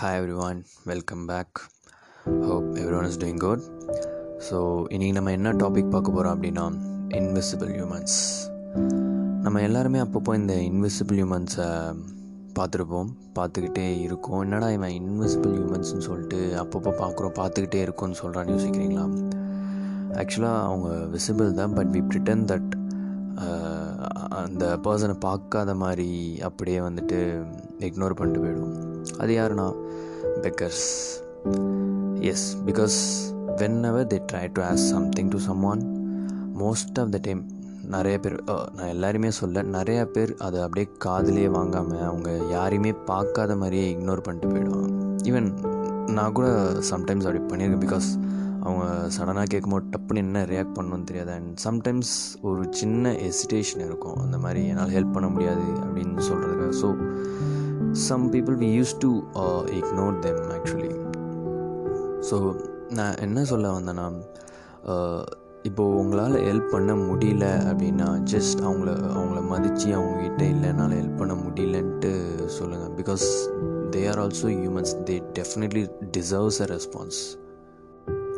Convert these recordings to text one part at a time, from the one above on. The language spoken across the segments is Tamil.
Hi everyone welcome back hope everyone is doing good so இன்றைக்கி நம்ம என்ன டாபிக் பார்க்க போகிறோம் அப்படின்னா இன்விசிபிள் ஹியூமன்ஸ் நம்ம எல்லாருமே அப்பப்போ இந்த இன்விசிபிள் ஹியூமன்ஸை பார்த்துருப்போம் பார்த்துக்கிட்டே இருக்கோம். என்னடா இவன் இன்விசிபிள் ஹியூமன்ஸ்னு சொல்லிட்டு அப்பப்போ பார்க்குறோம் பார்த்துக்கிட்டே இருக்கும்னு சொல்கிறான்னு யோசிக்கிறீங்களா? ஆக்சுவலாக அவங்க விசிபிள் தான் பட் வி பிரிட்டன் தட் அந்த பர்சனை பார்க்காத மாதிரி அப்படியே வந்துட்டு இக்னோர் பண்ணிட்டு போயிடும் அது யாருன்னா? Beggars yes because whenever they try to ask something to someone most of the time நிறைய பேர் நான் எல்லாருமே சொல்ல நிறையா பேர் அதை அப்படியே காதலே வாங்காமல் அவங்க யாரையுமே பார்க்காத மாதிரியே இக்னோர் பண்ணிட்டு போயிடுவாங்க. ஈவன் நான் கூட சம்டைம்ஸ் அப்படி பண்ணியிருக்கேன் பிகாஸ் அவங்க சடனாக கேட்கும்போது டப்புன்னு என்ன ரியாக்ட் பண்ணணும்னு தெரியாது. அண்ட் சம்டைம்ஸ் ஒரு சின்ன எசிடேஷன் இருக்கும். அந்த மாதிரி என்னால் ஹெல்ப் பண்ண முடியாது அப்படின்னு சொல்கிறதுக்கு so some people we use to ignore them actually so நான் என்ன சொல்ல வந்தேன்னா uh, இப்போது உங்களால் ஹெல்ப் பண்ண முடியல அப்படின்னா ஜஸ்ட் அவங்கள அவங்கள மதித்து அவங்கக்கிட்ட இல்லை என்னால் ஹெல்ப் பண்ண முடியலன்ட்டு சொல்லுங்கள் because they are also humans they definitely deserves a response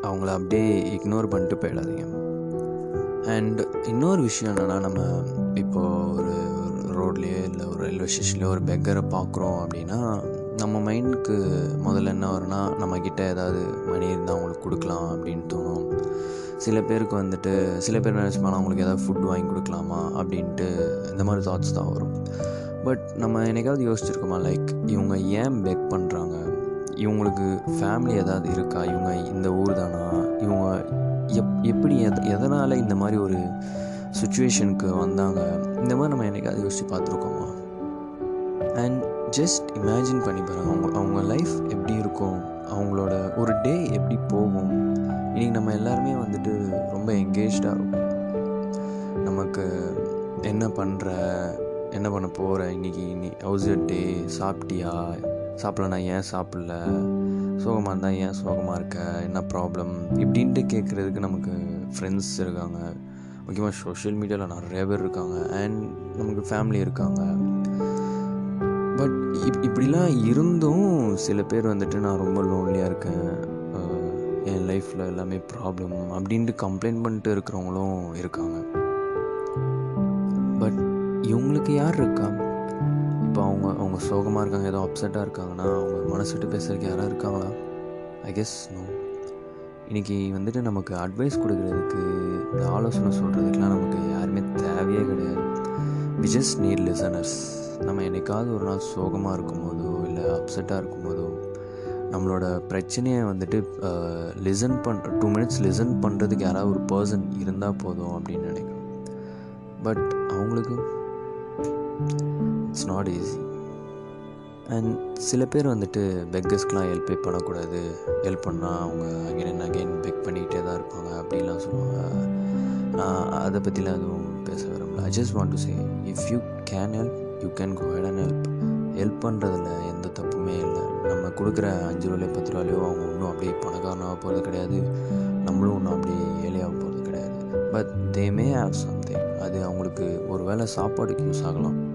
அவங்கள அப்படியே இக்னோர் பண்ணிட்டு போயிடாதீங்க. அண்ட் இன்னொரு விஷயம் என்னென்னா நம்ம இப்போது ஒரு ரோட்லேயோ இல்லை ஒரு ரயில்வே ஸ்டேஷன்லேயோ ஒரு பெக்கரை பார்க்குறோம் அப்படின்னா நம்ம மைண்டுக்கு முதல்ல என்ன வரும்னா நம்மக்கிட்ட ஏதாவது மணி இருந்தால் அவங்களுக்கு கொடுக்கலாம் அப்படின்னு தோணும். சில பேருக்கு வந்துட்டு சில பேர் நினச்சிப்பாங்க அவங்களுக்கு ஏதாவது ஃபுட் வாங்கி கொடுக்கலாமா அப்படின்ட்டு இந்த மாதிரி தாட்ஸ் தான் வரும். பட் நம்ம என்னைக்காவது யோசிச்சிருக்கோமா? லைக் இவங்க ஏன் பெக் பண்ணுறாங்க இவங்களுக்கு ஃபேமிலி ஏதாவது இருக்கா? இவங்க இந்த ஊர் தானா? இவங்க எப் எப்படி எத் எதனால் இந்த மாதிரி ஒரு சுச்சுவேஷனுக்கு வந்தாங்க. இந்த மாதிரி நம்ம என்னைக்காவது யோசித்து பார்த்துருக்கோமா? அண்ட் ஜஸ்ட் இமேஜின் பண்ணி பாருங்கள் அவங்க அவங்க லைஃப் எப்படி இருக்கும்? அவங்களோட ஒரு டே எப்படி போகும்? இன்றைக்கி நம்ம எல்லாருமே வந்துட்டு ரொம்ப என்கேஜாக இருக்கும். நமக்கு என்ன பண்ணுற என்ன பண்ண போகிற இன்றைக்கி இன்னி ஹவுஸ் டே சாப்பிட்டியா? சாப்பிட்லனா ஏன் சாப்பிடல? சோகமாக இருந்தால் ஏன் சோகமாக இருக்க? என்ன ப்ராப்ளம் இப்படின்ட்டு கேட்குறதுக்கு நமக்கு ஃப்ரெண்ட்ஸ் இருக்காங்க. முக்கியமாக சோஷியல் மீடியாவில் நிறைய பேர் இருக்காங்க. அண்ட் நமக்கு ஃபேமிலி இருக்காங்க. பட் இப் இப்படிலாம் இருந்தும் சில பேர் வந்துட்டு நான் ரொம்ப லோன்லியாக இருக்கேன். என் லைஃப்பில் எல்லாமே ப்ராப்ளம் அப்படின்ட்டு கம்ப்ளைண்ட் பண்ணிட்டு இருக்கிறவங்களும் இருக்காங்க. பட் இவங்களுக்கு யார் இருக்கா? இப்போ அவங்க அவங்க சோகமாக இருக்காங்க ஏதோ அப்செட்டாக இருக்காங்கன்னா அவங்க மனசு பேசுகிறதுக்கு யாராக யாராவது இருக்காங்களா? ஐ கெஸ் நோ இன்றைக்கி வந்துட்டு நமக்கு அட்வைஸ் கொடுக்குறதுக்கு இந்த ஆலோசனை சொல்கிறதுக்கெலாம் நமக்கு யாருமே தேவையே கிடையாது. வி ஜஸ்ட் நீட் லிசனர்ஸ் நம்ம என்றைக்காவது ஒரு நாள் சோகமாக இருக்கும்போதோ இல்லை அப்செட்டாக இருக்கும்போதோ நம்மளோட பிரச்சனையை வந்துட்டு லிசன் பண்ணுற டூ மினிட்ஸ் லிசன் பண்ணுறதுக்கு யாராவது ஒரு பர்சன் இருந்தால் போதும் அப்படின்னு நினைக்கிறோம். பட் அவங்களுக்கு இட்ஸ் நாட் ஈஸி அண்ட் சில பேர் வந்துட்டு பெக்கர்ஸ்க்கெலாம் ஹெல்ப்பே பண்ணக்கூடாது. ஹெல்ப் பண்ணால் அவங்க அகைன் அண்ட் அகைன் பெக் பண்ணிக்கிட்டே தான் இருப்பாங்க. அப்படின்லாம் சொல்லுவாங்க. நான் அதை பற்றிலாம் எதுவும் பேச விரும்பல. I just want to say if you can help you can go ahead and help help பண்ணுறதுல எந்த தப்புமே இல்லை. நம்ம கொடுக்குற அஞ்சு ரூபாயோ பத்து ரூபாயோ அவங்க ஒன்றும் அப்படியே பணக்காரனாக போகிறது கிடையாது. நம்மளும் ஒன்றும் அப்படியே ஏழையாக போகிறது கிடையாது. But they may have something அது அவங்களுக்கு ஒரு வேளை சாப்பாடுக்கு யூஸ் ஆகலாம்.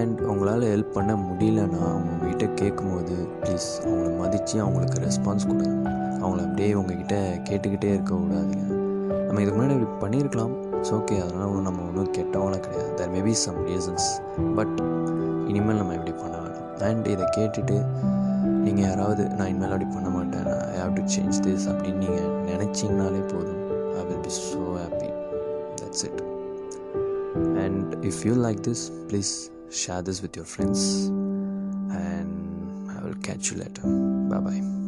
அண்ட் அவங்களால ஹெல்ப் பண்ண முடியலன்னா அவங்கக்கிட்ட உங்ககிட்ட கேட்கும்போது ப்ளீஸ் அவங்கள மதித்து அவங்களுக்கு ரெஸ்பான்ஸ் கொடுங்க அவங்கள அப்படியே உங்ககிட்ட கேட்டுக்கிட்டே இருக்கக்கூடாதுங்க நம்ம இதுக்கு முன்னாடி இப்படி பண்ணியிருக்கலாம். இட்ஸ் ஓகே அதனால் ஒன்றும் நம்ம ஒன்றும் கெட்டவங்களாம் கிடையாது. There maybe some reasons but இனிமேல் நம்ம இப்படி பண்ண வேண்டாம் அண்ட் இதை கேட்டுட்டு நீங்கள் யாராவது நான் இனிமேல் அப்படி பண்ண மாட்டேன். I have to change this அப்படின்னு நீங்கள் நினச்சிங்கனாலே போதும். I will be so happy that's it and if you like this please share this with your friends and I will catch you later. Bye bye.